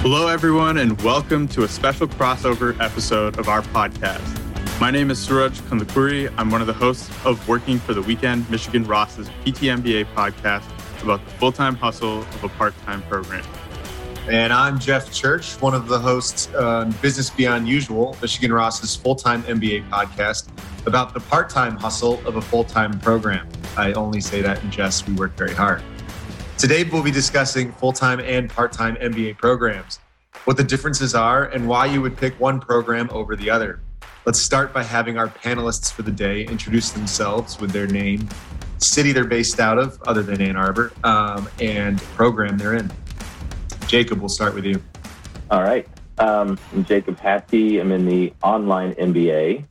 Hello, everyone, and welcome to a special crossover episode of our podcast. My name is Suraj Kandakuri. I'm one of the hosts of Working for the Weekend, Michigan Ross's PTMBA podcast about the full time hustle of a part time program. And I'm Jeff Church, one of the hosts on Business Beyond Usual, Michigan Ross's full time MBA podcast about the part time hustle of a full time program. I only say that in jest, we work very hard. Today, we'll be discussing full time and part time MBA programs, what the differences are, and why you would pick one program over the other. Let's start by having our panelists for the day introduce themselves with their name, city they're based out of, other than Ann Arbor, um, and program they're in. Jacob, we'll start with you. All right. Um, I'm Jacob Hattie. I'm in the online MBA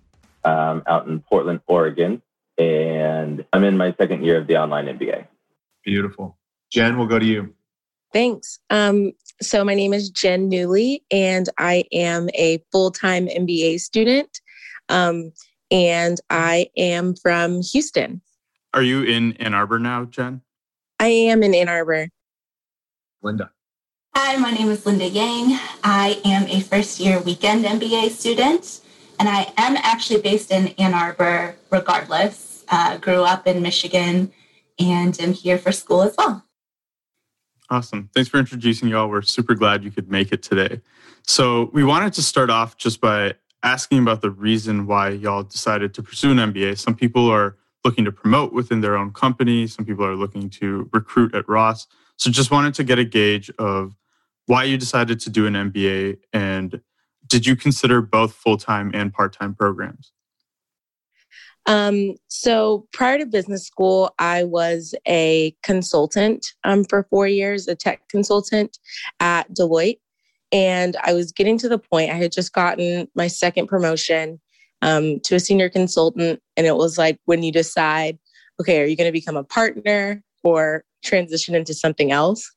um, out in Portland, Oregon, and I'm in my second year of the online MBA. Beautiful. Jen, we'll go to you. Thanks. Um, so my name is Jen Newley, and I am a full-time MBA student, um, and I am from Houston. Are you in Ann Arbor now, Jen? I am in Ann Arbor. Linda. Hi, my name is Linda Yang. I am a first year weekend MBA student, and I am actually based in Ann Arbor regardless. Uh, grew up in Michigan and am here for school as well. Awesome. Thanks for introducing y'all. We're super glad you could make it today. So, we wanted to start off just by asking about the reason why y'all decided to pursue an MBA. Some people are looking to promote within their own company, some people are looking to recruit at Ross. So, just wanted to get a gauge of why you decided to do an MBA and did you consider both full time and part time programs? Um, so prior to business school, I was a consultant um, for four years, a tech consultant at Deloitte. And I was getting to the point, I had just gotten my second promotion um, to a senior consultant. And it was like when you decide, okay, are you going to become a partner or transition into something else?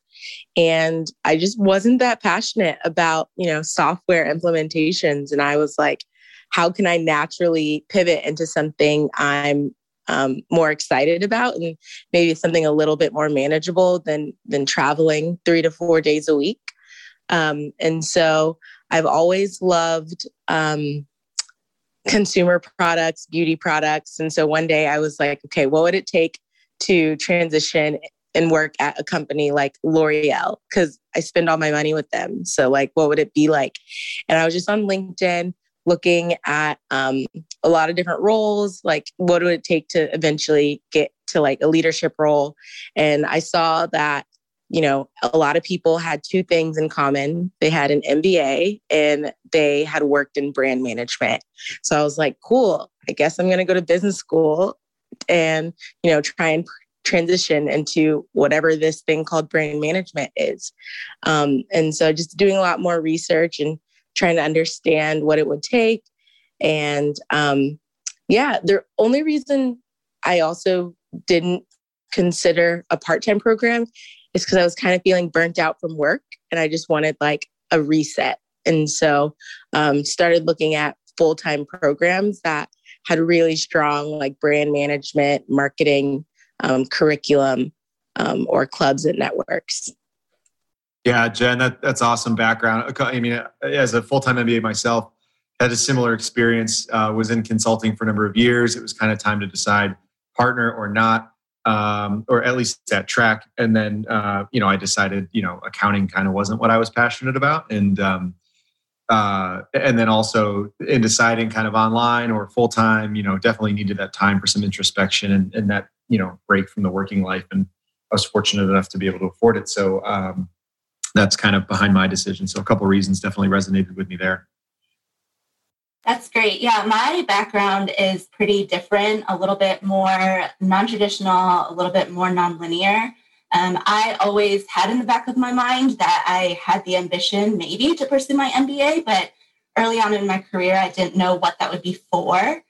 And I just wasn't that passionate about, you know, software implementations. And I was like, how can I naturally pivot into something I'm um, more excited about and maybe something a little bit more manageable than than traveling three to four days a week. Um, and so I've always loved um, consumer products, beauty products. And so one day I was like, okay, what would it take to transition and work at a company like L'Oreal? Because I spend all my money with them. So, like, what would it be like? And I was just on LinkedIn looking at um, a lot of different roles like what would it take to eventually get to like a leadership role and i saw that you know a lot of people had two things in common they had an mba and they had worked in brand management so i was like cool i guess i'm going to go to business school and you know try and transition into whatever this thing called brand management is um, and so just doing a lot more research and trying to understand what it would take. And um, yeah, the only reason I also didn't consider a part time program is because I was kind of feeling burnt out from work and I just wanted like a reset. And so um, started looking at full time programs that had really strong like brand management, marketing, um, curriculum, um, or clubs and networks. Yeah, Jen, that, that's awesome background. I mean, as a full time MBA myself, had a similar experience. Uh, was in consulting for a number of years. It was kind of time to decide partner or not, um, or at least that track. And then, uh, you know, I decided, you know, accounting kind of wasn't what I was passionate about, and um, uh, and then also in deciding kind of online or full time, you know, definitely needed that time for some introspection and, and that you know break from the working life. And I was fortunate enough to be able to afford it. So. Um, that's kind of behind my decision. So a couple reasons definitely resonated with me there. That's great. Yeah, my background is pretty different, a little bit more non traditional, a little bit more non-linear. Um, I always had in the back of my mind that I had the ambition maybe to pursue my MBA, but early on in my career, I didn't know what that would be for.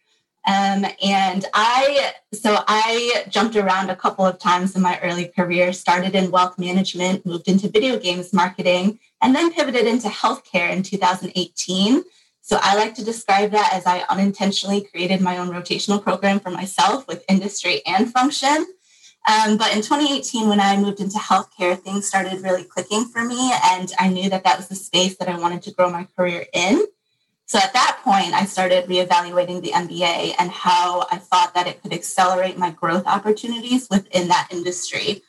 Um, and I, so I jumped around a couple of times in my early career, started in wealth management, moved into video games marketing, and then pivoted into healthcare in 2018. So I like to describe that as I unintentionally created my own rotational program for myself with industry and function. Um, but in 2018, when I moved into healthcare, things started really clicking for me. And I knew that that was the space that I wanted to grow my career in. So at that point, I started reevaluating the MBA and how I thought that it could accelerate my growth opportunities within that industry.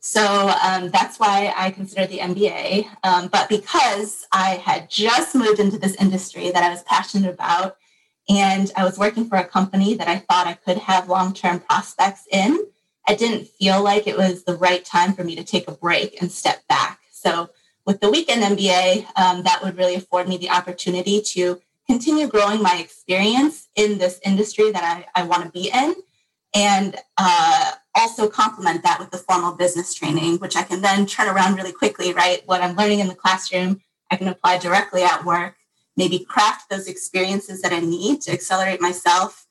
So um, that's why I considered the MBA. Um, but because I had just moved into this industry that I was passionate about, and I was working for a company that I thought I could have long term prospects in, I didn't feel like it was the right time for me to take a break and step back. So with the weekend MBA, um, that would really afford me the opportunity to continue growing my experience in this industry that I, I want to be in and uh, also complement that with the formal business training, which I can then turn around really quickly, right? What I'm learning in the classroom, I can apply directly at work, maybe craft those experiences that I need to accelerate myself,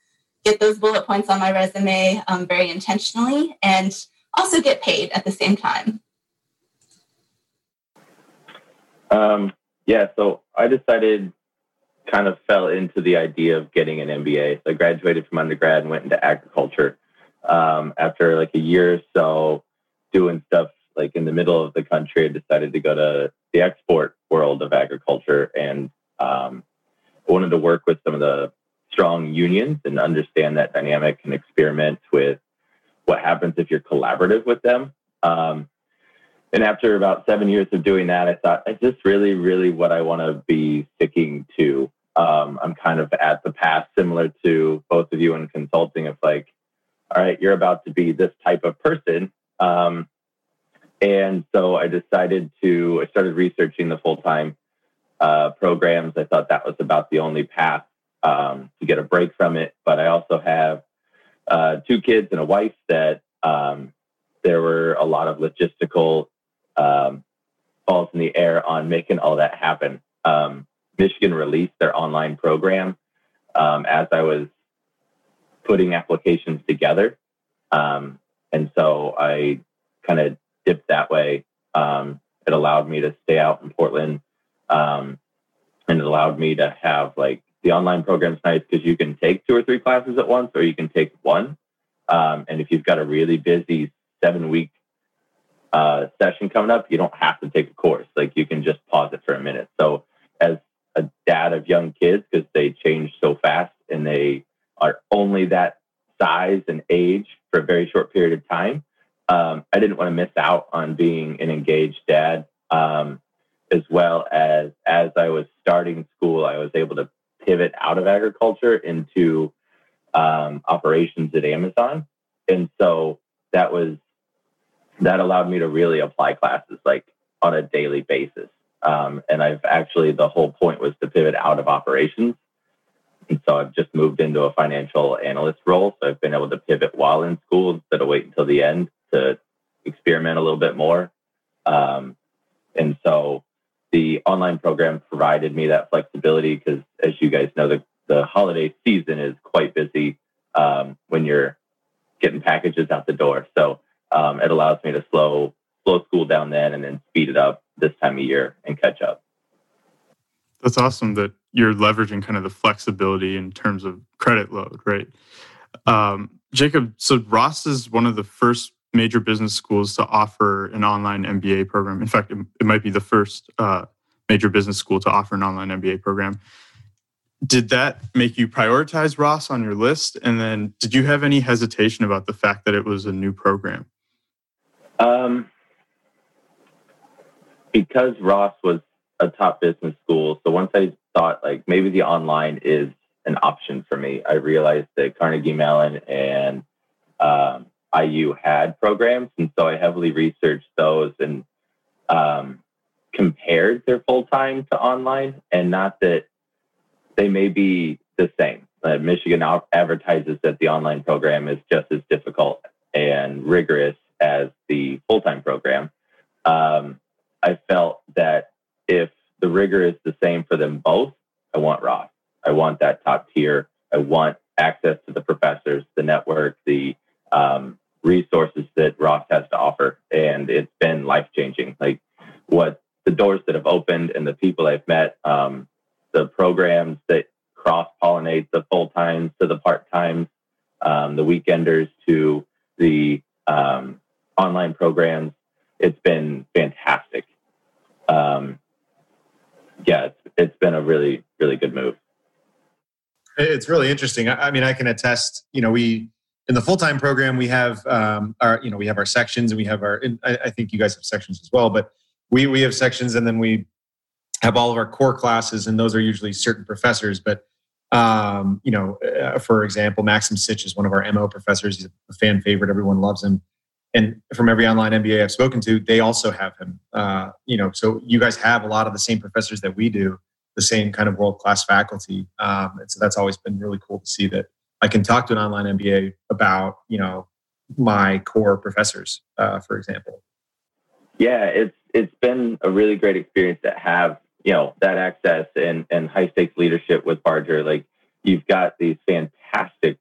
get those bullet points on my resume um, very intentionally, and also get paid at the same time. Um, yeah, so I decided, kind of fell into the idea of getting an MBA. So I graduated from undergrad and went into agriculture. Um, after like a year or so doing stuff like in the middle of the country, I decided to go to the export world of agriculture and um, wanted to work with some of the strong unions and understand that dynamic and experiment with what happens if you're collaborative with them. Um, and after about seven years of doing that, I thought, is this really, really what I want to be sticking to? Um, I'm kind of at the path similar to both of you in consulting of like, all right, you're about to be this type of person. Um, and so I decided to, I started researching the full time uh, programs. I thought that was about the only path um, to get a break from it. But I also have uh, two kids and a wife that um, there were a lot of logistical um, balls in the air on making all that happen. Um, Michigan released their online program um, as I was putting applications together. Um, and so I kind of dipped that way. Um, it allowed me to stay out in Portland. Um, and it allowed me to have like the online program's nice because you can take two or three classes at once or you can take one. Um, and if you've got a really busy seven week uh, session coming up, you don't have to take a course. Like you can just pause it for a minute. So as a dad of young kids, because they change so fast and they are only that size and age for a very short period of time, um, I didn't want to miss out on being an engaged dad. Um, as well as as I was starting school, I was able to pivot out of agriculture into um, operations at Amazon, and so that was that allowed me to really apply classes like on a daily basis. Um, and I've actually the whole point was to pivot out of operations, and so I've just moved into a financial analyst role. So I've been able to pivot while in school instead of wait until the end to experiment a little bit more. Um, and so the online program provided me that flexibility because, as you guys know, the, the holiday season is quite busy um, when you're getting packages out the door. So um, it allows me to slow slow school down then and then speed it up this time of year and catch up. That's awesome that you're leveraging kind of the flexibility in terms of credit load, right? Um, Jacob, so Ross is one of the first major business schools to offer an online MBA program. In fact, it, might be the first uh, major business school to offer an online MBA program. Did that make you prioritize Ross on your list? And then did you have any hesitation about the fact that it was a new program? Um, because Ross was a top business school, so once I thought like maybe the online is an option for me, I realized that Carnegie Mellon and um, IU had programs, and so I heavily researched those and um, compared their full time to online. And not that they may be the same. Uh, Michigan advertises that the online program is just as difficult and rigorous as the full time program. Um, I felt that if the rigor is the same for them both, I want Ross. I want that top tier. I want access to the professors, the network, the um, resources that Ross has to offer. And it's been life changing. Like what the doors that have opened and the people I've met, um, the programs that cross pollinate the full times to the part times, um, the weekenders to the um, online programs. It's been fantastic. Um, yeah, it's, it's been a really, really good move. It's really interesting. I, mean, I can attest. You know, we in the full time program we have um, our you know we have our sections and we have our. I, I think you guys have sections as well, but we we have sections and then we have all of our core classes, and those are usually certain professors. But um, you know, uh, for example, Maxim Sytch is one of our MO professors. He's a fan favorite. Everyone loves him. And from every online MBA I've spoken to, they also have him. Uh, you know, so you guys have a lot of the same professors that we do, the same kind of world class faculty. Um, and so that's always been really cool to see that I can talk to an online MBA about, you know, my core professors, uh, for example. Yeah, it's it's been a really great experience to have you know that access and and high stakes leadership with Barger. Like you've got these fantastic,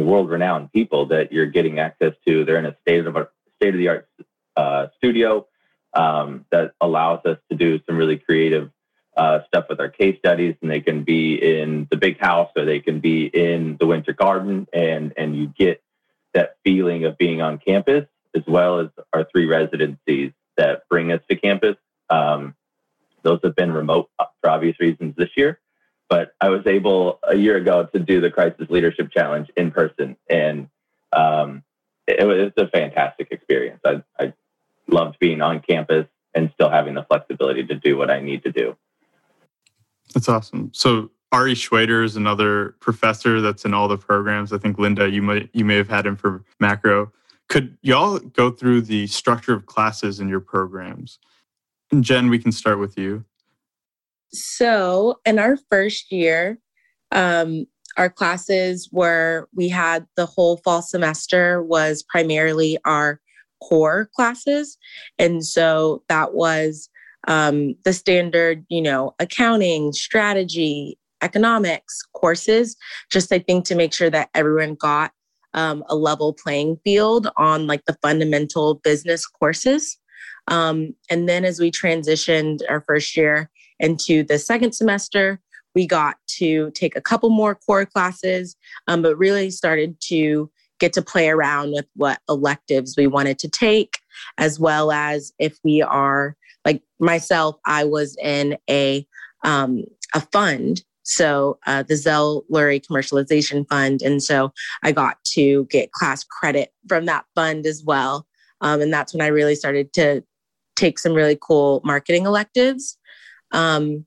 world renowned people that you're getting access to. They're in a state of state of the art uh, studio um, that allows us to do some really creative uh, stuff with our case studies, and they can be in the big house or they can be in the winter garden, and and you get that feeling of being on campus as well as our three residencies that bring us to campus. Um, those have been remote for obvious reasons this year, but I was able a year ago to do the Crisis Leadership Challenge in person, and um, it, was a fantastic experience. I, I loved being on campus and still having the flexibility to do what I need to do. That's awesome. So Ari Schwader is another professor that's in all the programs. I think Linda, you might you may have had him for macro. Could y'all go through the structure of classes in your programs? And Jen, we can start with you. So, in our first year, um, our classes were we had the whole fall semester was primarily our core classes, and so that was um, the standard, you know, accounting, strategy, economics courses. Just I think to make sure that everyone got um, a level playing field on like the fundamental business courses. Um, and then as we transitioned our first year into the second semester, we got to take a couple more core classes, um, but really started to get to play around with what electives we wanted to take, as well as if we are like myself, I was in a um, a fund so uh, the Zell Lurie Commercialization Fund. And so I got to get class credit from that fund as well. Um, and that's when I really started to take some really cool marketing electives. Um,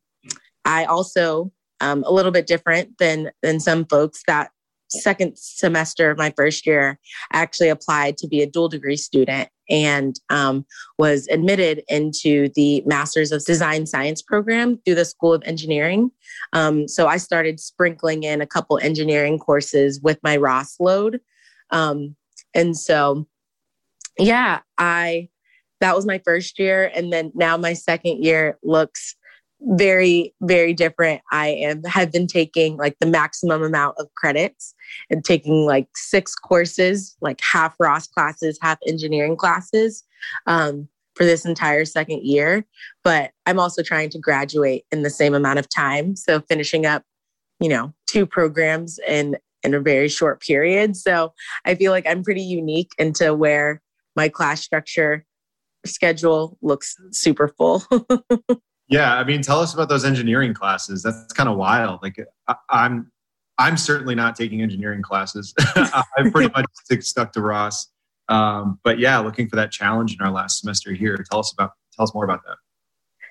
I also, um, a little bit different than than some folks, that second semester of my first year, I actually applied to be a dual degree student and um, was admitted into the Masters of Design Science program through the School of Engineering. Um, so I started sprinkling in a couple engineering courses with my Ross load. Um, and so, yeah, I that was my first year. And then now my second year looks very very different. I am have been taking like the maximum amount of credits and taking like six courses like half ross classes half engineering classes um, for this entire second year. But i'm also trying to graduate in the same amount of time. So finishing up you know two programs in in a very short period. So i feel like i'm pretty unique into where my class structure schedule looks super full Yeah, I mean, tell us about those engineering classes. That's kind of wild. Like, I, I'm, I'm certainly not taking engineering classes. I'm pretty much stuck to Ross. Um, but yeah, looking for that challenge in our last semester here. Tell us about, tell us more about that.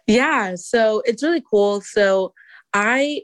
Yeah, so it's really cool. So I,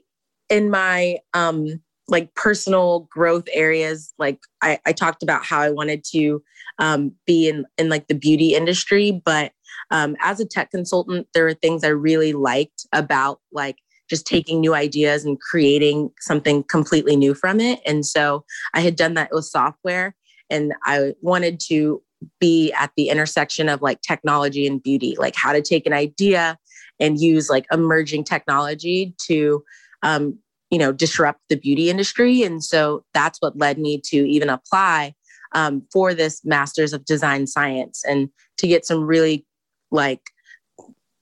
in my um, like personal growth areas, like I, I talked about how I wanted to um, be in in like the beauty industry, but um, as a tech consultant, there are things I really liked about like just taking new ideas and creating something completely new from it. And so I had done that with software and I wanted to be at the intersection of like technology and beauty, like how to take an idea and use like emerging technology to, um, you know, disrupt the beauty industry. And so that's what led me to even apply um, for this Masters of Design Science and to get some really like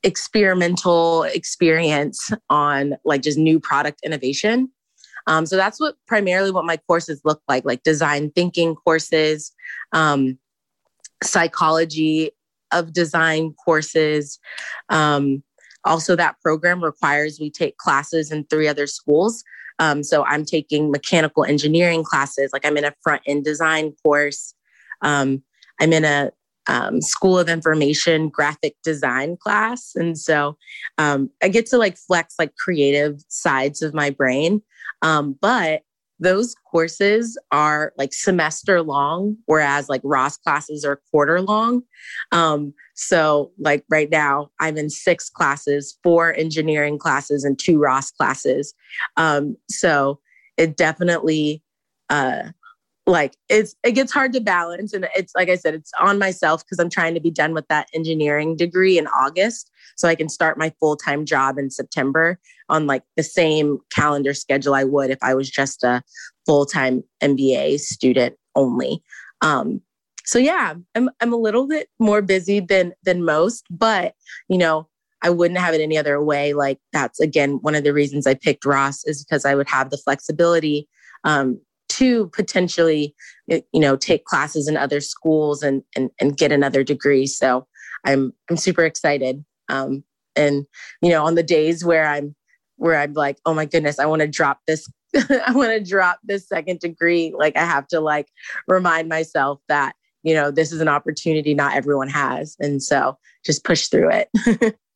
experimental experience on like just new product innovation. Um, so that's what primarily what my courses look like, like design thinking courses, um, psychology of design courses. Um, also, that program requires we take classes in three other schools. Um, so I'm taking mechanical engineering classes, like I'm in a front end design course. Um, I'm in a um, School of Information graphic design class. And so um, I get to like flex like creative sides of my brain. Um, but those courses are like semester long, whereas like Ross classes are quarter long. Um, so, like right now, I'm in six classes, four engineering classes, and two Ross classes. Um, so, it definitely uh, like it's it gets hard to balance and it's like i said it's on myself because i'm trying to be done with that engineering degree in august so i can start my full-time job in september on like the same calendar schedule i would if i was just a full-time mba student only um, so yeah i'm i'm a little bit more busy than than most but you know I wouldn't have it any other way. Like that's again one of the reasons I picked Ross is because I would have the flexibility um, to potentially you know take classes in other schools and and, and get another degree. So i'm i'm super excited. Um, and you know on the days where i'm where i'm like oh my goodness i want to drop this i want to drop this second degree like i have to like remind myself that you know this is an opportunity not everyone has. And so just push through it.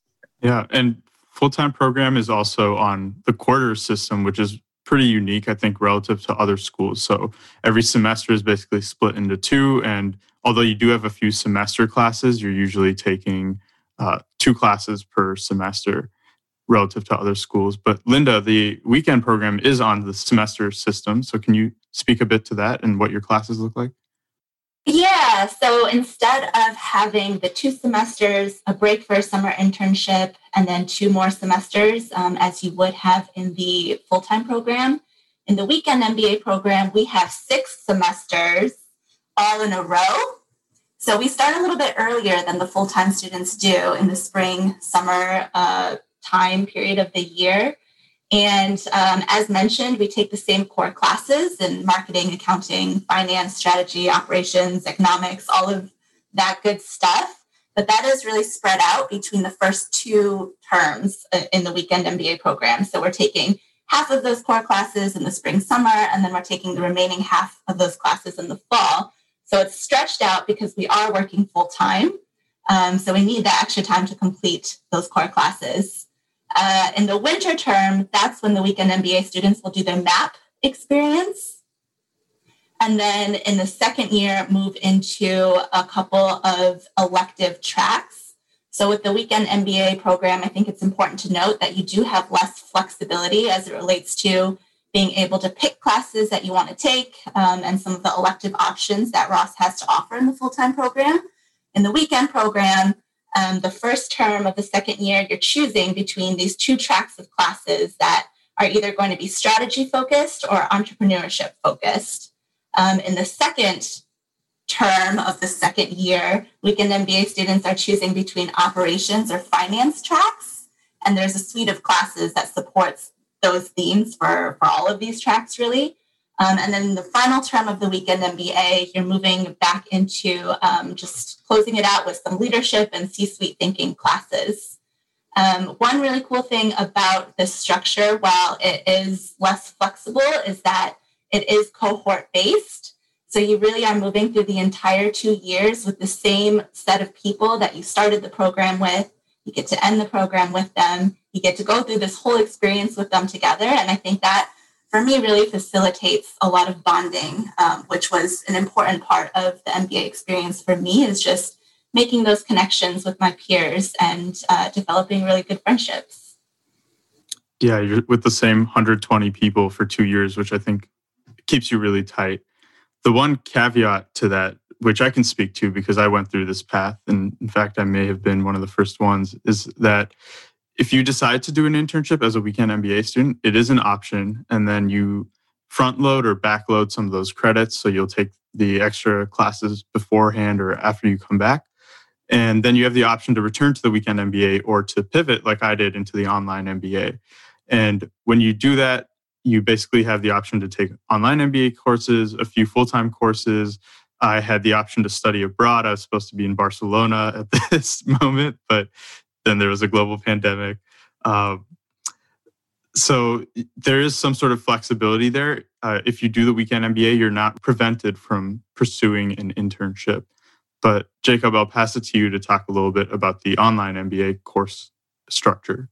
Yeah and full-time program is also on the quarter system which is pretty unique, I think, relative to other schools. So every semester is basically split into two. And although you do have a few semester classes, you're usually taking uh, two classes per semester relative to other schools. But Linda, the weekend program is on the semester system. So can you speak a bit to that and what your classes look like? Yeah, so instead of having the two semesters, a break for a summer internship, and then two more semesters, um, as you would have in the full time program, in the weekend MBA program, we have six semesters all in a row. So we start a little bit earlier than the full time students do in the spring, summer uh, time period of the year. And um, as mentioned, we take the same core classes in marketing, accounting, finance, strategy, operations, economics, all of that good stuff. But that is really spread out between the first two terms uh, in the weekend MBA program. So we're taking half of those core classes in the spring, summer, and then we're taking the remaining half of those classes in the fall. So it's stretched out because we are working full time. Um, so we need that extra time to complete those core classes. Uh, in the winter term, that's when the weekend MBA students will do their MAP experience. And then in the second year, move into a couple of elective tracks. So with the weekend MBA program, I think it's important to note that you do have less flexibility as it relates to being able to pick classes that you want to take um, and some of the elective options that Ross has to offer in the full-time program. In the weekend program, um, the first term of the second year, you're choosing between these two tracks of classes that are either going to be strategy focused or entrepreneurship focused. Um, in the second term of the second year, weekend MBA students are choosing between operations or finance tracks. And there's a suite of classes that supports those themes for, for all of these tracks, really. Um, and then the final term of the weekend MBA, you're moving back into um, just closing it out with some leadership and C suite thinking classes. Um, one really cool thing about this structure, while it is less flexible, is that it is cohort based. So you really are moving through the entire two years with the same set of people that you started the program with. You get to end the program with them. You get to go through this whole experience with them together. And I think that for me really facilitates a lot of bonding, um, which was an important part of the MBA experience for me is just making those connections with my peers and uh, developing really good friendships. Yeah, you're with the same 120 people for two years, which I think keeps you really tight. The one caveat to that, which I can speak to because I went through this path, and in fact, I may have been one of the first ones, is that if you decide to do an internship as a weekend MBA student, it is an option. And then you front load or back load some of those credits. So you'll take the extra classes beforehand or after you come back. And then you have the option to return to the weekend MBA or to pivot, like I did, into the online MBA. And when you do that, you basically have the option to take online MBA courses, a few full time courses. I had the option to study abroad. I was supposed to be in Barcelona at this moment, but then there was a global pandemic. Um, so there is some sort of flexibility there. Uh, if you do the weekend MBA, you're not prevented from pursuing an internship. But Jacob, I'll pass it to you to talk a little bit about the online MBA course structure.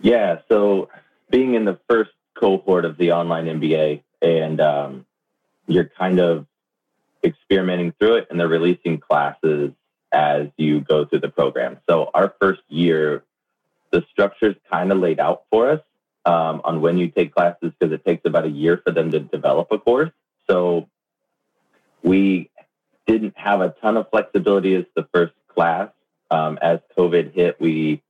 Yeah. So being in the first cohort of the online MBA, and um, you're kind of experimenting through it, and they're releasing classes as you go through the program. So our first year, the structure's kind of laid out for us um, on when you take classes because it takes about a year for them to develop a course. So we didn't have a ton of flexibility as the first class. Um, as COVID hit, we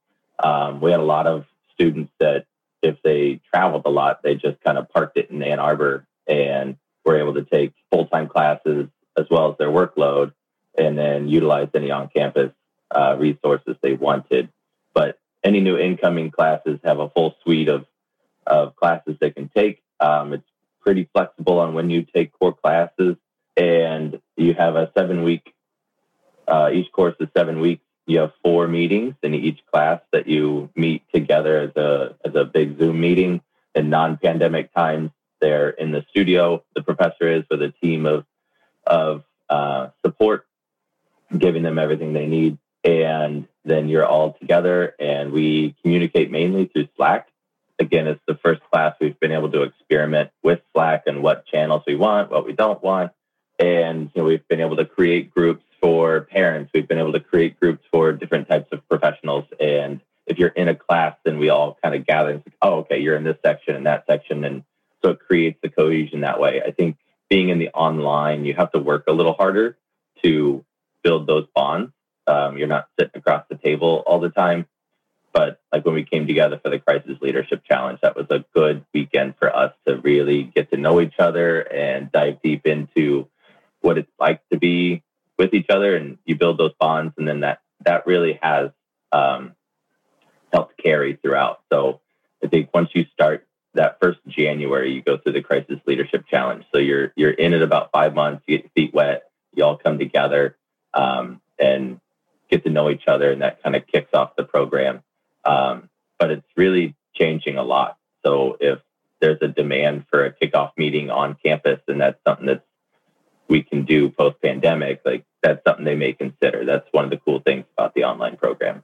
um, we had a lot of students that if they traveled a lot, they just kind of parked it in Ann Arbor and were able to take full time classes as well as their workload and then utilize any on campus uh, resources they wanted. But any new incoming classes have a full suite of, of classes they can take. Um, it's pretty flexible on when you take core classes, and you have a seven week, uh, each course is seven weeks. You have four meetings in each class that you meet together as a, as a big Zoom meeting. In non pandemic times, they're in the studio, the professor is with a team of, of uh, support giving them everything they need. And then you're all together and we communicate mainly through Slack. Again, it's the first class we've been able to experiment with Slack and what channels we want, what we don't want. And you know, we've been able to create groups for parents. We've been able to create groups for different types of professionals. And if you're in a class, then we all kind of gather and say, oh, okay, you're in this section and that section. And so it creates the cohesion that way. I think being in the online, you have to work a little harder to build those bonds. Um, you're not sitting across the table all the time. But like when we came together for the Crisis Leadership Challenge, that was a good weekend for us to really get to know each other and dive deep into what it's like to be with each other. And you build those bonds, and then that that really has um, helped carry throughout. So I think once you start that first January, you go through the Crisis Leadership Challenge. So you're you're in it about five months. You get your feet wet. You all come together um, and get to know each other, and that kind of kicks off the program. Um, but it's really changing a lot. So if there's a demand for a kickoff meeting on campus, and that's something that we can do post pandemic, like that's something they may consider. That's one of the cool things about the online program.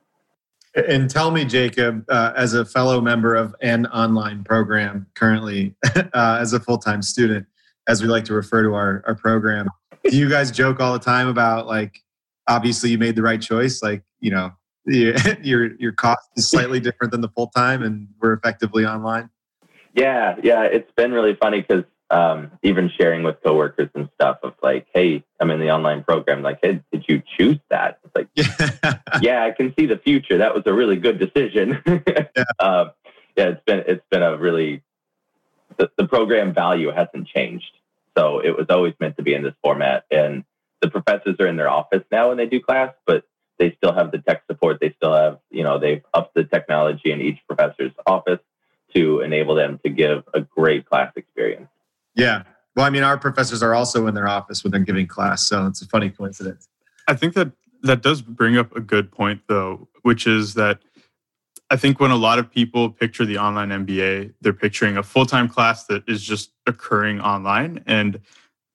And tell me, Jacob, uh, as a fellow member of an online program currently, uh, as a full time student, as we like to refer to our, our program, do you guys joke all the time about like, obviously you made the right choice? Like, you know, your your cost is slightly different than the full time, and we're effectively online. Yeah, yeah, it's been really funny because um, even sharing with coworkers and stuff of like, hey, I'm in the online program. Like, hey, did you choose that? It's like, yeah, yeah I can see the future. That was a really good decision. yeah. Uh, yeah, it's been it's been a really the, the program value hasn't changed. So it was always meant to be in this format. And the professors are in their office now when they do class, but they still have the tech support. They still have, you know, they've upped the technology in each professor's office to enable them to give a great class experience. Yeah. Well, I mean, our professors are also in their office when they're giving class. So it's a funny coincidence. I think that that does bring up a good point, though, which is that I think when a lot of people picture the online MBA, they're picturing a full time class that is just occurring online. And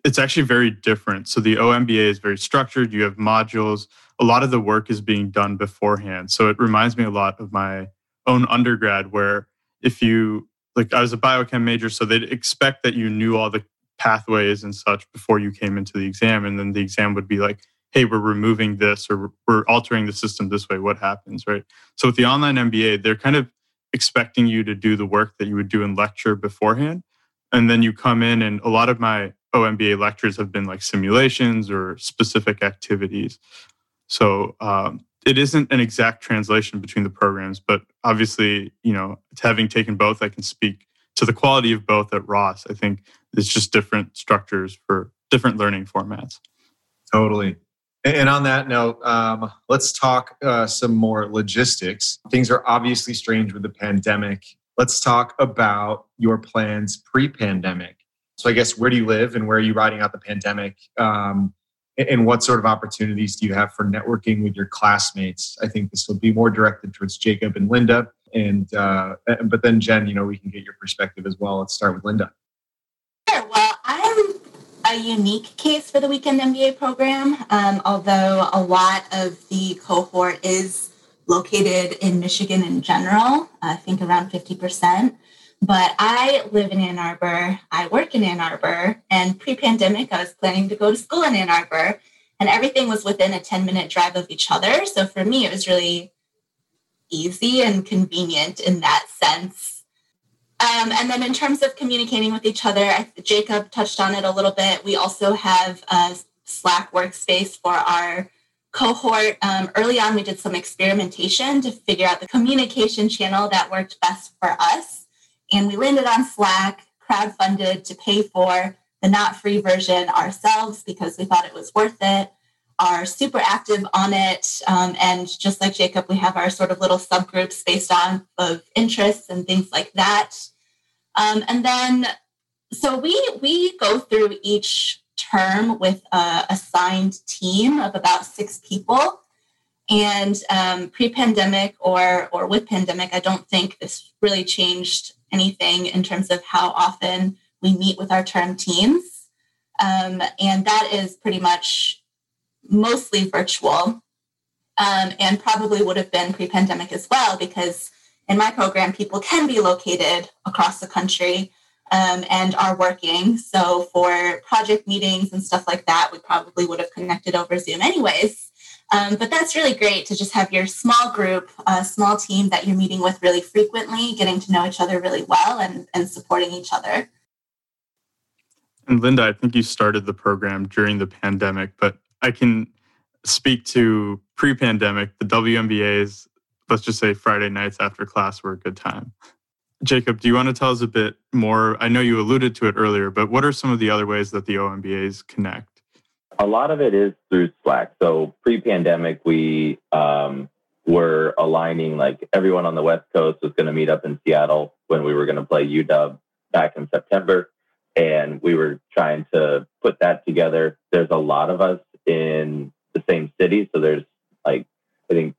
it's actually very different. So the OMBA is very structured. You have modules. A lot of the work is being done beforehand. So it reminds me a lot of my own undergrad, where if you, like, I was a biochem major, so they'd expect that you knew all the pathways and such before you came into the exam. And then the exam would be like, hey, we're removing this or we're altering the system this way. What happens, right? So with the online MBA, they're kind of expecting you to do the work that you would do in lecture beforehand. And then you come in, and a lot of my OMBA lectures have been like simulations or specific activities. So um, it isn't an exact translation between the programs, but obviously, you know, having taken both, I can speak to the quality of both at Ross. I think it's just different structures for different learning formats. Totally. And on that note, um, let's talk uh, some more logistics. Things are obviously strange with the pandemic. Let's talk about your plans pre pandemic. So, I guess, where do you live and where are you riding out the pandemic? Um, and what sort of opportunities do you have for networking with your classmates? I think this will be more directed towards Jacob and Linda. And, uh, but then, Jen, you know, we can get your perspective as well. Let's start with Linda. A unique case for the Weekend MBA program, um, although a lot of the cohort is located in Michigan in general, I think around 50%. But I live in Ann Arbor, I work in Ann Arbor, and pre pandemic, I was planning to go to school in Ann Arbor, and everything was within a 10 minute drive of each other. So for me, it was really easy and convenient in that sense. Um, and then in terms of communicating with each other, Jacob touched on it a little bit. We also have a Slack workspace for our cohort. Um, early on, we did some experimentation to figure out the communication channel that worked best for us. And we landed on Slack, crowdfunded to pay for the not free version ourselves because we thought it was worth it. Are super active on it. Um, and just like Jacob, we have our sort of little subgroups based on of interests and things like that. Um, and then, so we we go through each term with a assigned team of about six people. And um, pre-pandemic or or with pandemic, I don't think this really changed anything in terms of how often we meet with our term teams. Um, and that is pretty much mostly virtual um, and probably would have been pre-pandemic as well because in my program, people can be located across the country um, and are working. So for project meetings and stuff like that, we probably would have connected over Zoom anyways. Um, but that's really great to just have your small group, a small team that you're meeting with really frequently, getting to know each other really well and, and supporting each other. And Linda, I think you started the program during the pandemic, but I can speak to pre pandemic, the WMBAs let's just say Friday nights after class were a good time. Jacob, do you want to tell us a bit more? I know you alluded to it earlier, but what are some of the other ways that the OMBAs connect? A lot of it is through Slack. So pre-pandemic, we um, were aligning like everyone on the West Coast was going to meet up in Seattle when we were going to play UW back in September, and we were trying to put that together. There's a lot of us in the same city, so there's like I think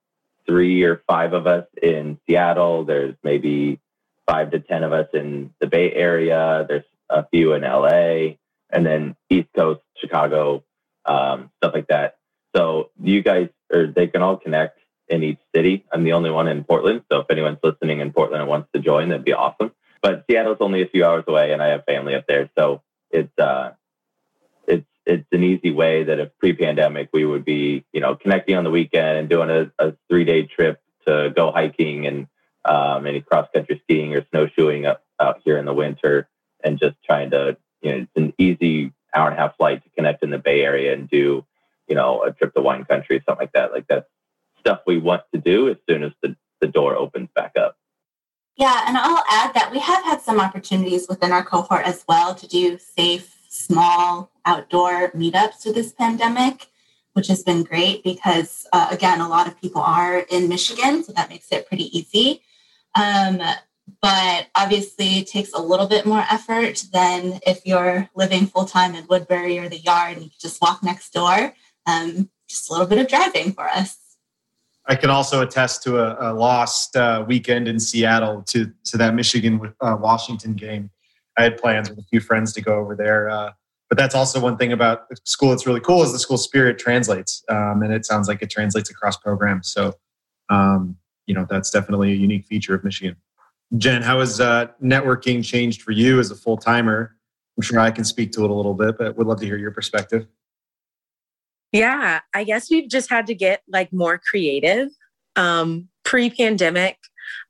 three or five of us in Seattle. There's maybe five to 10 of us in the Bay Area. There's a few in LA, and then East Coast, Chicago, um, stuff like that. So you guys, or they can all connect in each city. I'm the only one in Portland. So if anyone's listening in Portland and wants to join, that'd be awesome. But Seattle's only a few hours away, and I have family up there. So it's, uh, it's an easy way that if pre-pandemic we would be you know connecting on the weekend and doing a, a three-day trip to go hiking and um, any cross-country skiing or snowshoeing up out here in the winter and just trying to you know it's an easy hour and a half flight to connect in the bay area and do you know a trip to wine country something like that. Like that's stuff we want to do as soon as the, the door opens back up. Yeah and i'll add that we have had some opportunities within our cohort as well to do safe small outdoor meetups through this pandemic, which has been great because, uh, again, a lot of people are in Michigan, so that makes it pretty easy. Um, but obviously, it takes a little bit more effort than if you're living full time in Woodbury or the yard and you just walk next door. Um, just a little bit of driving for us. I can also attest to a, a lost uh, weekend in Seattle to to that Michigan uh, Washington game. I had plans with a few friends to go over there. Uh, but that's also one thing about the school that's really cool is the school spirit translates, um, and it sounds like it translates across programs. So, um, you know, that's definitely a unique feature of Michigan. Jen, how has uh, networking changed for you as a full timer? I'm sure I can speak to it a little bit, but would love to hear your perspective. Yeah, I guess we've just had to get like more creative. Um, Pre pandemic,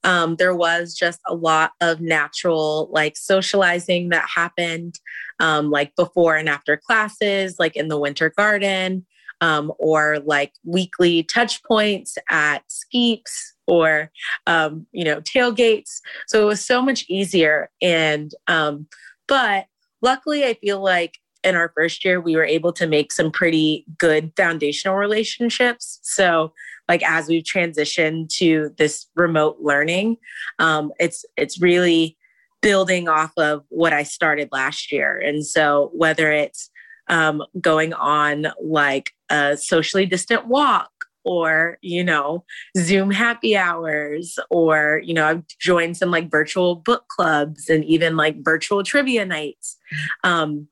um, there was just a lot of natural like socializing that happened um, like before and after classes like in the winter garden um, or like weekly touch points at skeeps or um, you know tailgates. So it was so much easier and um, but luckily i feel like in our first year, we were able to make some pretty good foundational relationships. So, like as we've transitioned to this remote learning, um, it's it's really building off of what I started last year. And so, whether it's um, going on like a socially distant walk or you know zoom happy hours or you know i've joined some like virtual book clubs and even like virtual trivia nights um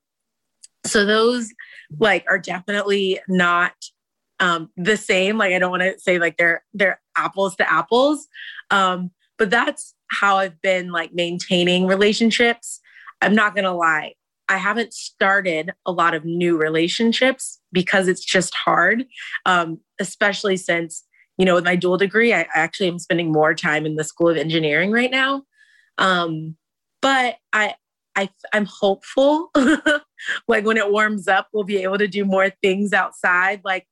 so those like are definitely not um the same. Like i don't want to say like they're they're apples to apples. Um but that's how i've been like maintaining relationships. I'm not gonna lie. I haven't started a lot of new relationships because it's just hard, um, especially since, you know, with my dual degree, I, actually am spending more time in the School of Engineering right now. Um, but I, I, I'm hopeful, like when it warms up, we'll be able to do more things outside. Like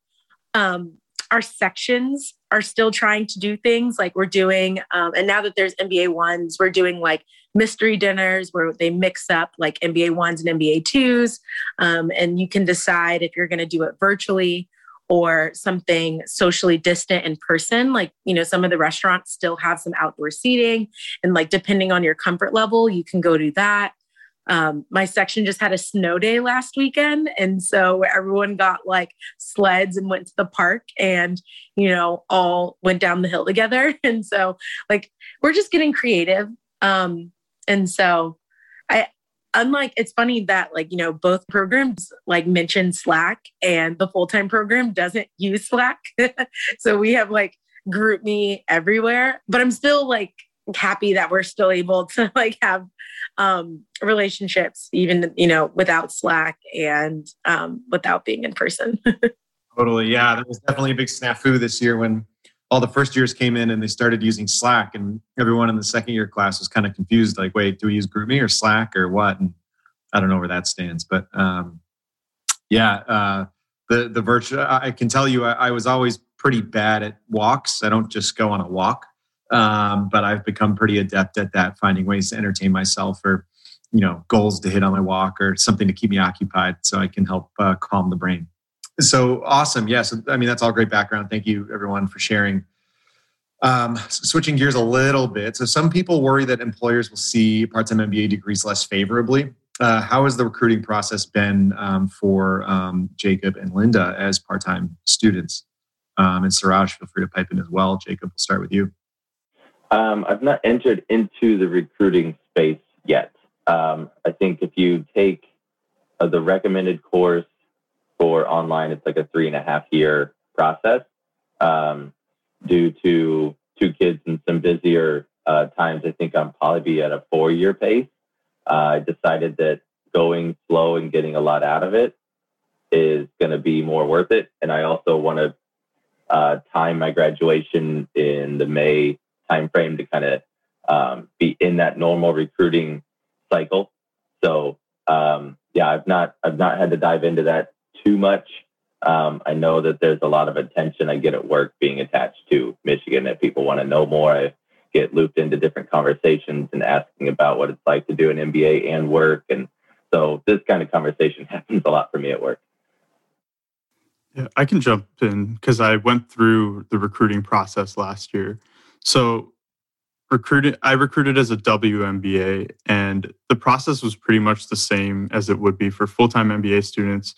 um, our sections are still trying to do things like we're doing, um, and now that there's MBA ones, we're doing like mystery dinners where they mix up like MBA ones and MBA twos. Um, and you can decide if you're going to do it virtually or something socially distant in person. Like, you know, some of the restaurants still have some outdoor seating. And like, depending on your comfort level, you can go do that. Um, my section just had a snow day last weekend. And so everyone got like sleds and went to the park and, you know, all went down the hill together. And so, like, we're just getting creative. Um, and so I unlike it's funny that like, you know, both programs like mention Slack and the full-time program doesn't use Slack. so we have like GroupMe everywhere, but I'm still like happy that we're still able to like have um relationships even you know without slack and um without being in person totally yeah there was definitely a big snafu this year when all the first years came in and they started using Slack, and everyone in the second year class was kind of confused. Like, wait, do we use GroupMe or Slack or what? And I don't know where that stands, but um, yeah, uh, the the virtual. I can tell you, I, I, was always pretty bad at walks. I don't just go on a walk, um, but I've become pretty adept at that, finding ways to entertain myself or you know goals to hit on my walk or something to keep me occupied, so I can help uh, calm the brain. So awesome. Yes. I mean, that's all great background. Thank you, everyone, for sharing. Um, switching gears a little bit. So, some people worry that employers will see part time MBA degrees less favorably. Uh, how has the recruiting process been um, for um, Jacob and Linda as part time students? Um, and Suraj, feel free to pipe in as well. Jacob, we'll start with you. Um, I've not entered into the recruiting space yet. Um, I think if you take uh, the recommended course for online, it's like a three and a half year process. Um, due to two kids and some busier uh, times, I think I'm probably be at a four year pace. Uh, I decided that going slow and getting a lot out of it is going to be more worth it. And I also want to uh, time my graduation in the May timeframe to kind of um, be in that normal recruiting cycle. So um, yeah, I've not I've not had to dive into that too much. Um, I know that there's a lot of attention I get at work being attached to Michigan that people want to know more. I get looped into different conversations and asking about what it's like to do an MBA and work. And so this kind of conversation happens a lot for me at work. Yeah, I can jump in because I went through the recruiting process last year. So recruited I recruited as a WMBA and the process was pretty much the same as it would be for full-time MBA students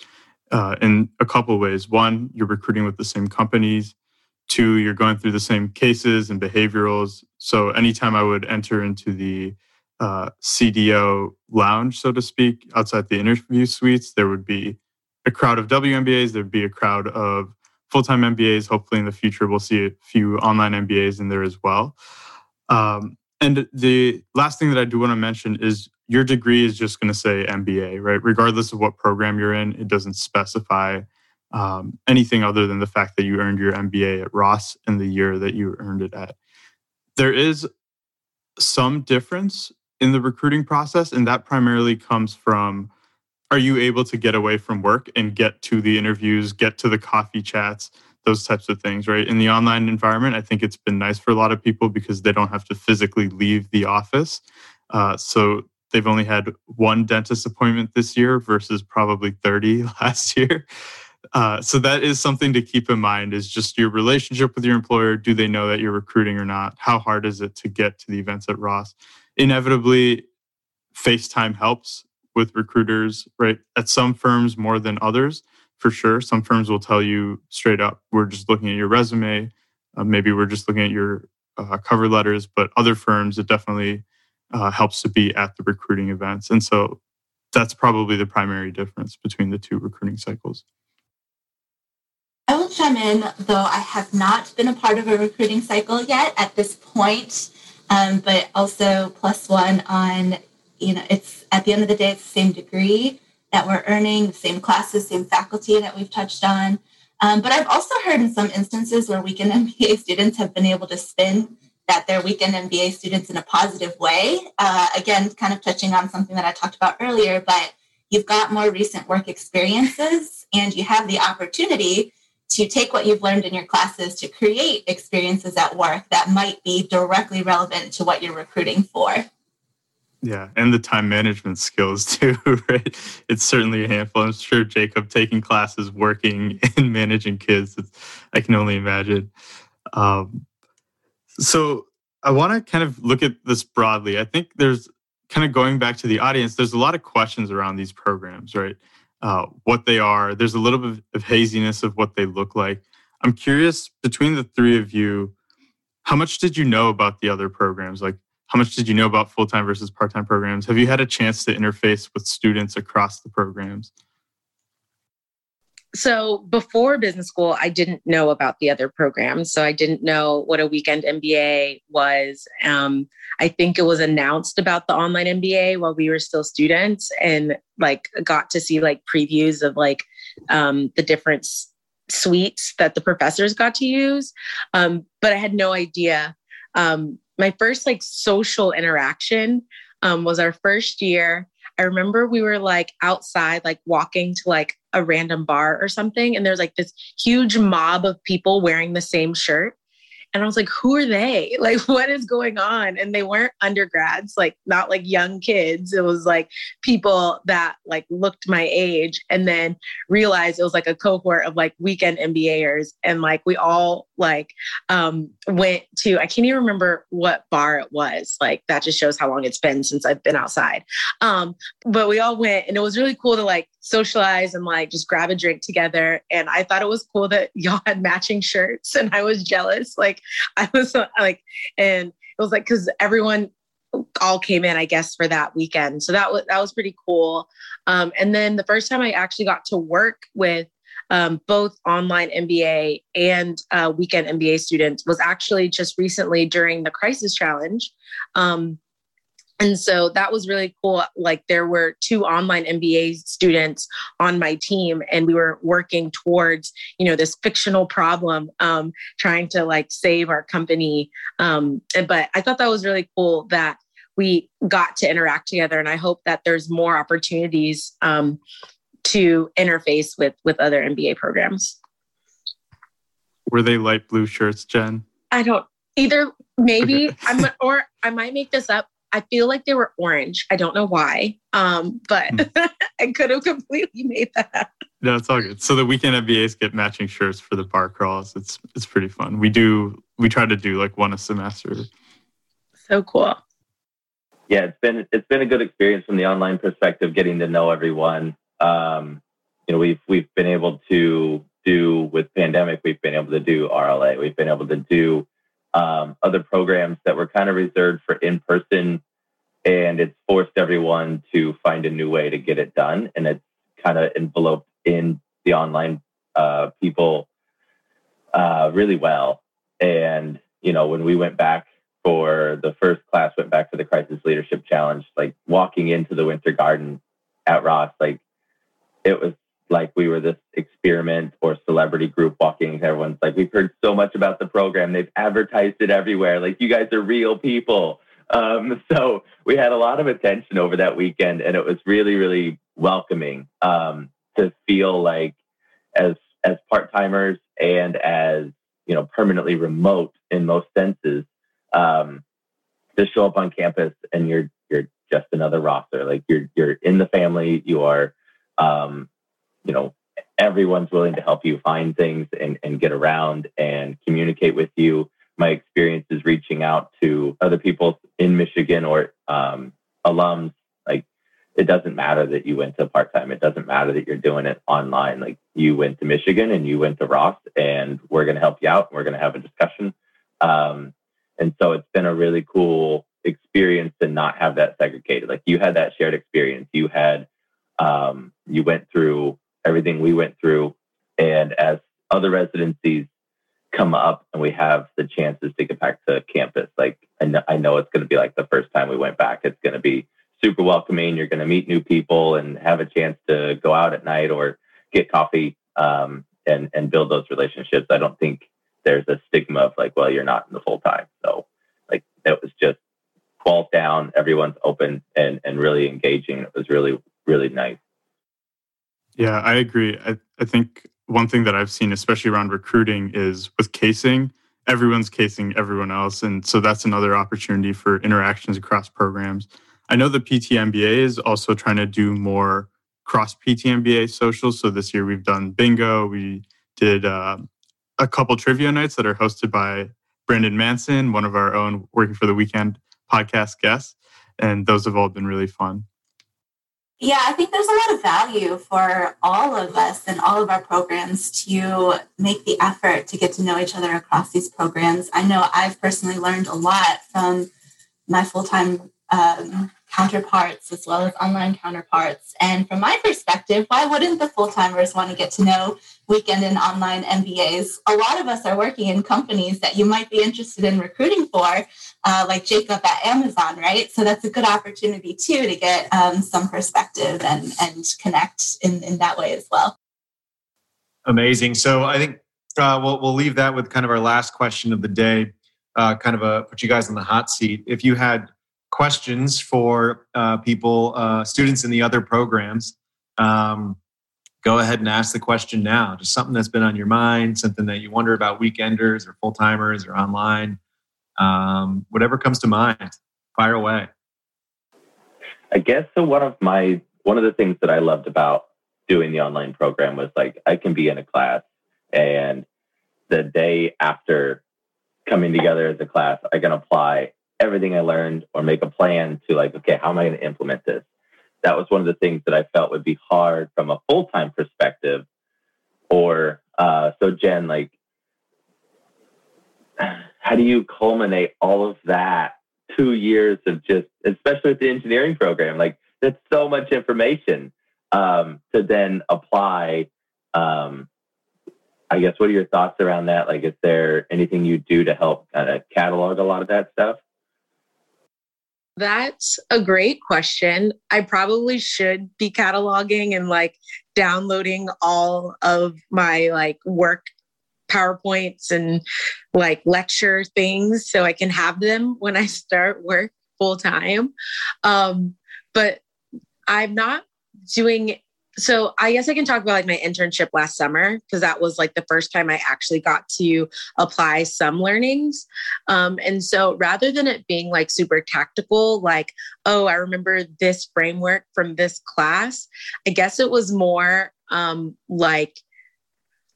uh, in a couple ways. One, you're recruiting with the same companies. Two, you're going through the same cases and behaviorals. So anytime I would enter into the uh, CDO lounge, so to speak, outside the interview suites, there would be a crowd of WMBAs. There'd be a crowd of full-time MBAs. Hopefully, in the future, we'll see a few online MBAs in there as well. Um, and the last thing that I do want to mention is your degree is just going to say MBA, right? Regardless of what program you're in, it doesn't specify um, anything other than the fact that you earned your MBA at Ross in the year that you earned it at. There is some difference in the recruiting process, and that primarily comes from are you able to get away from work and get to the interviews, get to the coffee chats, those types of things, right? In the online environment, I think it's been nice for a lot of people because they don't have to physically leave the office. Uh, so they've only had one dentist appointment this year versus probably 30 last year. Uh, so that is something to keep in mind is just your relationship with your employer. Do they know that you're recruiting or not? How hard is it to get to the events at Ross? Inevitably, FaceTime helps with recruiters, right? At some firms more than others, for sure. Some firms will tell you straight up, we're just looking at your resume. Uh, maybe we're just looking at your uh, cover letters, but other firms, it definitely uh, helps to be at the recruiting events. And so that's probably the primary difference between the two recruiting cycles. I will chime in, though I have not been a part of a recruiting cycle yet at this point, um, but also plus one on, you know, it's at the end of the day, it's the same degree that we're earning, the same classes, same faculty that we've touched on. Um, but I've also heard in some instances where weekend MBA students have been able to spin that they're weekend MBA students in a positive way. Uh, again, kind of touching on something that I talked about earlier, but you've got more recent work experiences and you have the opportunity to take what you've learned in your classes to create experiences at work that might be directly relevant to what you're recruiting for. Yeah, and the time management skills too, right? It's certainly a handful. I'm sure Jacob taking classes, working, and managing kids. I can only imagine. Um, so I want to kind of look at this broadly. I think there's kind of going back to the audience. There's a lot of questions around these programs, right? uh, what they are. There's a little bit of haziness of what they look like. I'm curious between the three of you, how much did you know about the other programs? Like, how much did you know about full time versus part time programs? Have you had a chance to interface with students across the programs? so before business school i didn't know about the other programs so i didn't know what a weekend mba was um, i think it was announced about the online mba while we were still students and like got to see like previews of like um, the different suites that the professors got to use um, but i had no idea um, my first like social interaction um, was our first year I remember we were like outside, like walking to like a random bar or something, and there's like this huge mob of people wearing the same shirt. And I was like, who are they? Like, what is going on? And they weren't undergrads, like, not like young kids. It was like people that like looked my age and then realized it was like a cohort of like weekend MBAers. And like, we all like um, went to, I can't even remember what bar it was. Like, that just shows how long it's been since I've been outside. Um, but we all went and it was really cool to like socialize and like just grab a drink together. And I thought it was cool that y'all had matching shirts and I was jealous. Like I was like, and it was like, cause everyone all came in, I guess, for that weekend. So that was, that was pretty cool. Um, and then the first time I actually got to work with um, both online MBA and uh, weekend MBA students was actually just recently during the Crisis Challenge. Um, and so that was really cool. Like there were two online mba students on my team and we were working towards you know this fictional problem um, trying to like save our company. Um, but i thought that was really cool that we got to interact together and i hope that there's more opportunities um, to interface with with other mba programs. Were they light blue shirts jen? I don't either maybe. I'm or i might make this up I feel like they were orange. I don't know why, um, but mm. I could have completely made that. No, it's all good. So the weekend MBAs get matching shirts for the bar crawls. It's it's pretty fun. We do we try to do like one a semester. So cool. Yeah, it's been it's been a good experience from the online perspective, getting to know everyone. Um, you know, we've we've been able to do with pandemic, we've been able to do RLA, we've been able to do um, other programs that were kind of reserved for in person, and it's forced everyone to find a new way to get it done, and it's kind of enveloped in the online uh, people uh, really well. And you know, when we went back for the first class, went back for the Crisis Leadership Challenge, like walking into the Winter Garden at Ross, like it was like we were this experiment or celebrity group walking. Everyone's like, we've heard so much about the program. They've advertised it everywhere. Like, you guys are real people. Um, so we had a lot of attention over that weekend, and it was really, really welcoming um, to feel like as as part timers and as you know permanently remote in most senses um, to show up on campus and you're you're just another Rosser. Like you're you're in the family. You are, um, you know, everyone's willing to help you find things and, and get around and communicate with you. My experience is reaching out to other people in Michigan or um, alums. Like it doesn't matter that you went to part time. It doesn't matter that you're doing it online. Like you went to Michigan and you went to Ross, and we're going to help you out. And We're going to have a discussion. Um, and so it's been a really cool experience to not have that segregated. Like you had that shared experience. You had um, you went through everything we went through, and as other residencies come up and we have the chances to get back to campus, like I know, I know it's going to be like the first time we went back. It's going to be super welcoming. You're going to meet new people and have a chance to go out at night or get coffee um, and and build those relationships. I don't think there's a stigma of like, well, you're not in the full time. So like it was just walls down, everyone's open and and really engaging. It was really really nice. Yeah, I agree. I, I think one thing that I've seen, especially around recruiting, is with casing, everyone's casing everyone else. And so that's another opportunity for interactions across programs. I know the PTMBA is also trying to do more cross PTMBA socials. So this year we've done bingo. We did uh, a couple trivia nights that are hosted by Brandon Manson, one of our own Working for the Weekend podcast guests. And those have all been really fun. Yeah, I think there's a lot of value for all of us and all of our programs to make the effort to get to know each other across these programs. I know I've personally learned a lot from my full time um, counterparts as well as online counterparts. And from my perspective, why wouldn't the full timers want to get to know weekend and online MBAs? A lot of us are working in companies that you might be interested in recruiting for, uh, like Jacob at Amazon, right? So that's a good opportunity too to get um, some perspective and, and connect in, in that way as well. Amazing. So I think uh, we'll, we'll leave that with kind of our last question of the day, uh, kind of a, put you guys on the hot seat. If you had questions for uh, people, uh, students in the other programs, um, go ahead and ask the question now. Just something that's been on your mind, something that you wonder about weekenders or full timers or online, um, whatever comes to mind. Fire away. I guess so. One of my one of the things that I loved about doing the online program was like I can be in a class and the day after coming together as a class, I can apply everything I learned or make a plan to like, okay, how am I going to implement this? That was one of the things that I felt would be hard from a full time perspective. Or uh, so, Jen, like, how do you culminate all of that two years of just, especially with the engineering program? Like, that's so much information um, to then apply. Um, I guess what are your thoughts around that? Like, is there anything you do to help kind of catalog a lot of that stuff? That's a great question. I probably should be cataloging and like downloading all of my like work PowerPoints and like lecture things so I can have them when I start work full time. Um, but I'm not doing so I guess I can talk about like my internship last summer because that was like the first time I actually got to apply some learnings. Um, and so rather than it being like super tactical, like, oh, I remember this framework from this class, I guess it was more um, like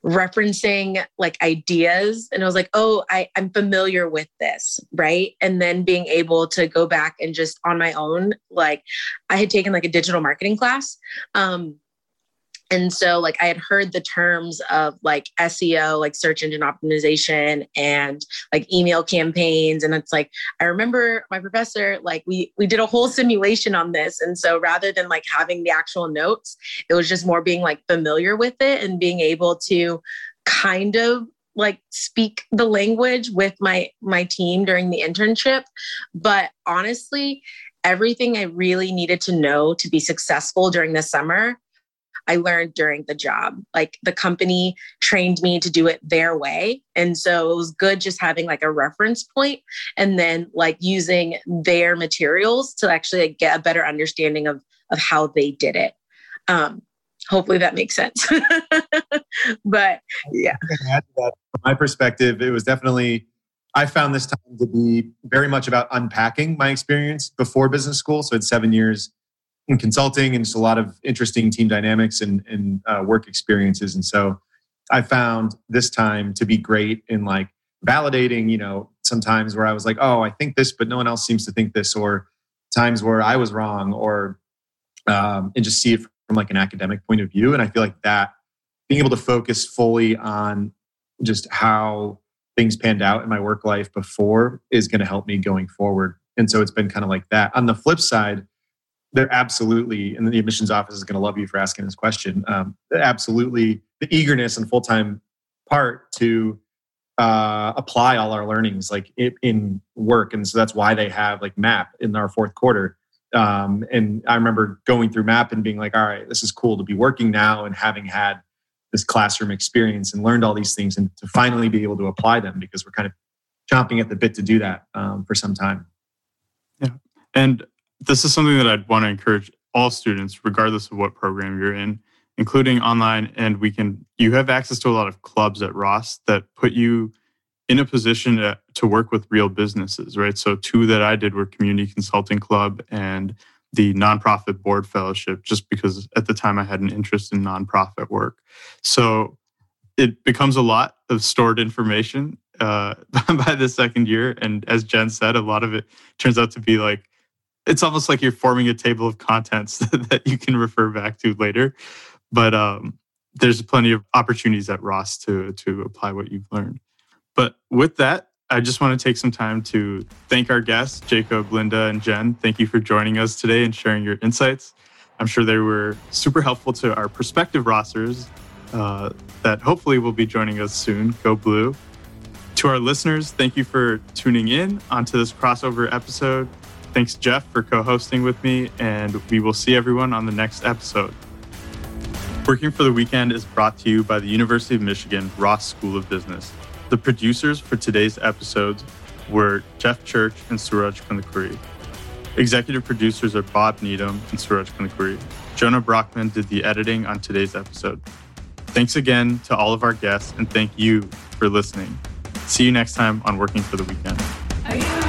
referencing like ideas and I was like, oh, I, I'm familiar with this, right? And then being able to go back and just on my own, like I had taken like a digital marketing class. Um, and so like i had heard the terms of like seo like search engine optimization and like email campaigns. And it's like i remember my professor like we we did a whole simulation on this. And so rather than like having the actual notes it was just more being like familiar with it and being able to kind of like speak the language with my my team during the internship. But honestly everything i really needed to know to be successful during the summer I learned during the job. Like the company trained me to do it their way. And so it was good just having like a reference point and then like using their materials to actually like, get a better understanding of, of how they did it. Um, hopefully that makes sense. but yeah. From my perspective, it was definitely I found this time to be very much about unpacking my experience before business school. So it's seven years in consulting and just a lot of interesting team dynamics and, and uh, work experiences. And so I found this time to be great in like validating, you know, sometimes where I was like, oh, I think this, but no one else seems to think this, or times where I was wrong, or um, and just see it from like an academic point of view. And I feel like that being able to focus fully on just how things panned out in my work life before is going to help me going forward. And so it's been kind of like that. On the flip side, they're absolutely, and the admissions office is going to love you for asking this question. Um, absolutely, the eagerness and full time part to uh, apply all our learnings like in, in work, and so that's why they have like MAP in our fourth quarter. Um, and I remember going through MAP and being like, "All right, this is cool to be working now and having had this classroom experience and learned all these things, and to finally be able to apply them because we're kind of chomping at the bit to do that um, for some time." Yeah, and this is something that I'd want to encourage all students, regardless of what program you're in, including online. And we can, you have access to a lot of clubs at Ross that put you in a position to, to work with real businesses, right? So, two that I did were Community Consulting Club and the Nonprofit Board Fellowship, just because at the time I had an interest in nonprofit work. So, it becomes a lot of stored information uh, by the second year. And as Jen said, a lot of it turns out to be like it's almost like you're forming a table of contents that you can refer back to later. But um, there's plenty of opportunities at Ross to to apply what you've learned. But with that, I just want to take some time to thank our guests, Jacob, Linda, and Jen. Thank you for joining us today and sharing your insights. I'm sure they were super helpful to our prospective Rossers uh, that hopefully will be joining us soon. Go Blue. To our listeners, thank you for tuning in onto this crossover episode. Thanks, Jeff, for co hosting with me, and we will see everyone on the next episode. Working for the Weekend is brought to you by the University of Michigan Ross School of Business. The producers for today's episodes were Jeff Church and Suraj Kundakuri. Executive producers are Bob Needham and Suraj Kundakuri. Jonah Brockman did the editing on today's episode. Thanks again to all of our guests, and thank you for listening. See you next time on Working for the Weekend.